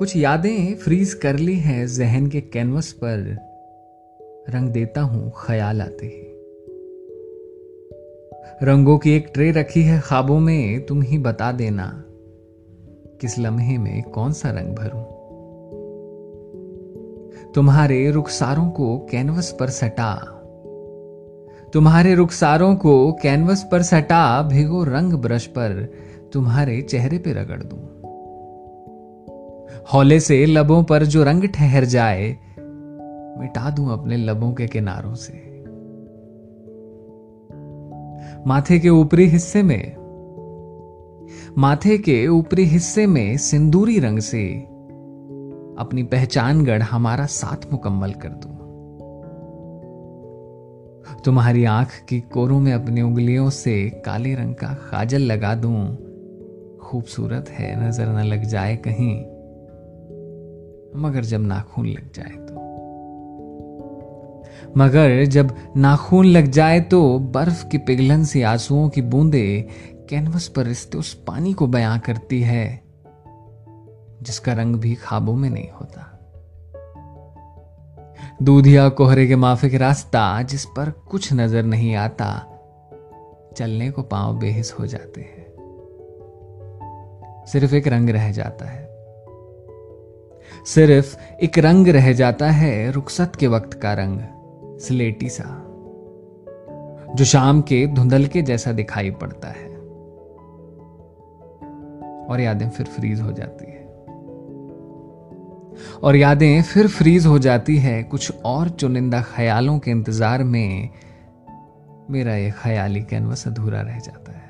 कुछ यादें फ्रीज कर ली हैं, जहन के कैनवस पर रंग देता हूँ, ख्याल आते ही। रंगों की एक ट्रे रखी है ख्वाबों में, तुम ही बता देना किस लम्हे में कौन सा रंग भरूं। तुम्हारे रुखसारों को कैनवस पर सटा, तुम्हारे रुखसारों को कैनवस पर सटा, भिगो रंग ब्रश पर, तुम्हारे चेहरे पे रगड़ दूँ। हौले से लबों पर जो रंग ठहर जाए, मिटा दूँ अपने लबों के किनारों से। माथे के ऊपरी हिस्से में, माथे के ऊपरी हिस्से में सिंदूरी रंग से अपनी पहचान गढ़ हमारा साथ मुकम्मल कर दूँ। तुम्हारी आँख की कोरों में अपनी उंगलियों से काले रंग का खाजल लगा दूँ। खूबसूरत है, नज़र न लग जाए कहीं। मगर जब नाखून लग जाए तो। मगर जब नाखून लग जाए तो बर्फ़ की पिघलन सी आंसुओं की बूंदे कैनवस पर रिश्ते उस पानी को बयां करती है, जिसका रंग भी खाबों में नहीं होता। दूधिया कोहरे के माफिक रास्ता जिस पर कुछ नज़र नहीं आता, चलने को पाँव बेहिस हो जाते हैं। सिर्फ़ एक रंग रह जाता है। सिर्फ़ एक रंग रह जाता है रुखसत के वक्त का रंग, स्लेटी सा, जो शाम के धुंधल के जैसा दिखाई पड़ता है। और यादें फिर फ्रीज हो जाती है। और यादें फिर फ्रीज हो जाती है कुछ और चुनिंदा ख्यालों के इंतज़ार में मेरा ये ख्याली कैनवस अधूरा रह जाता है।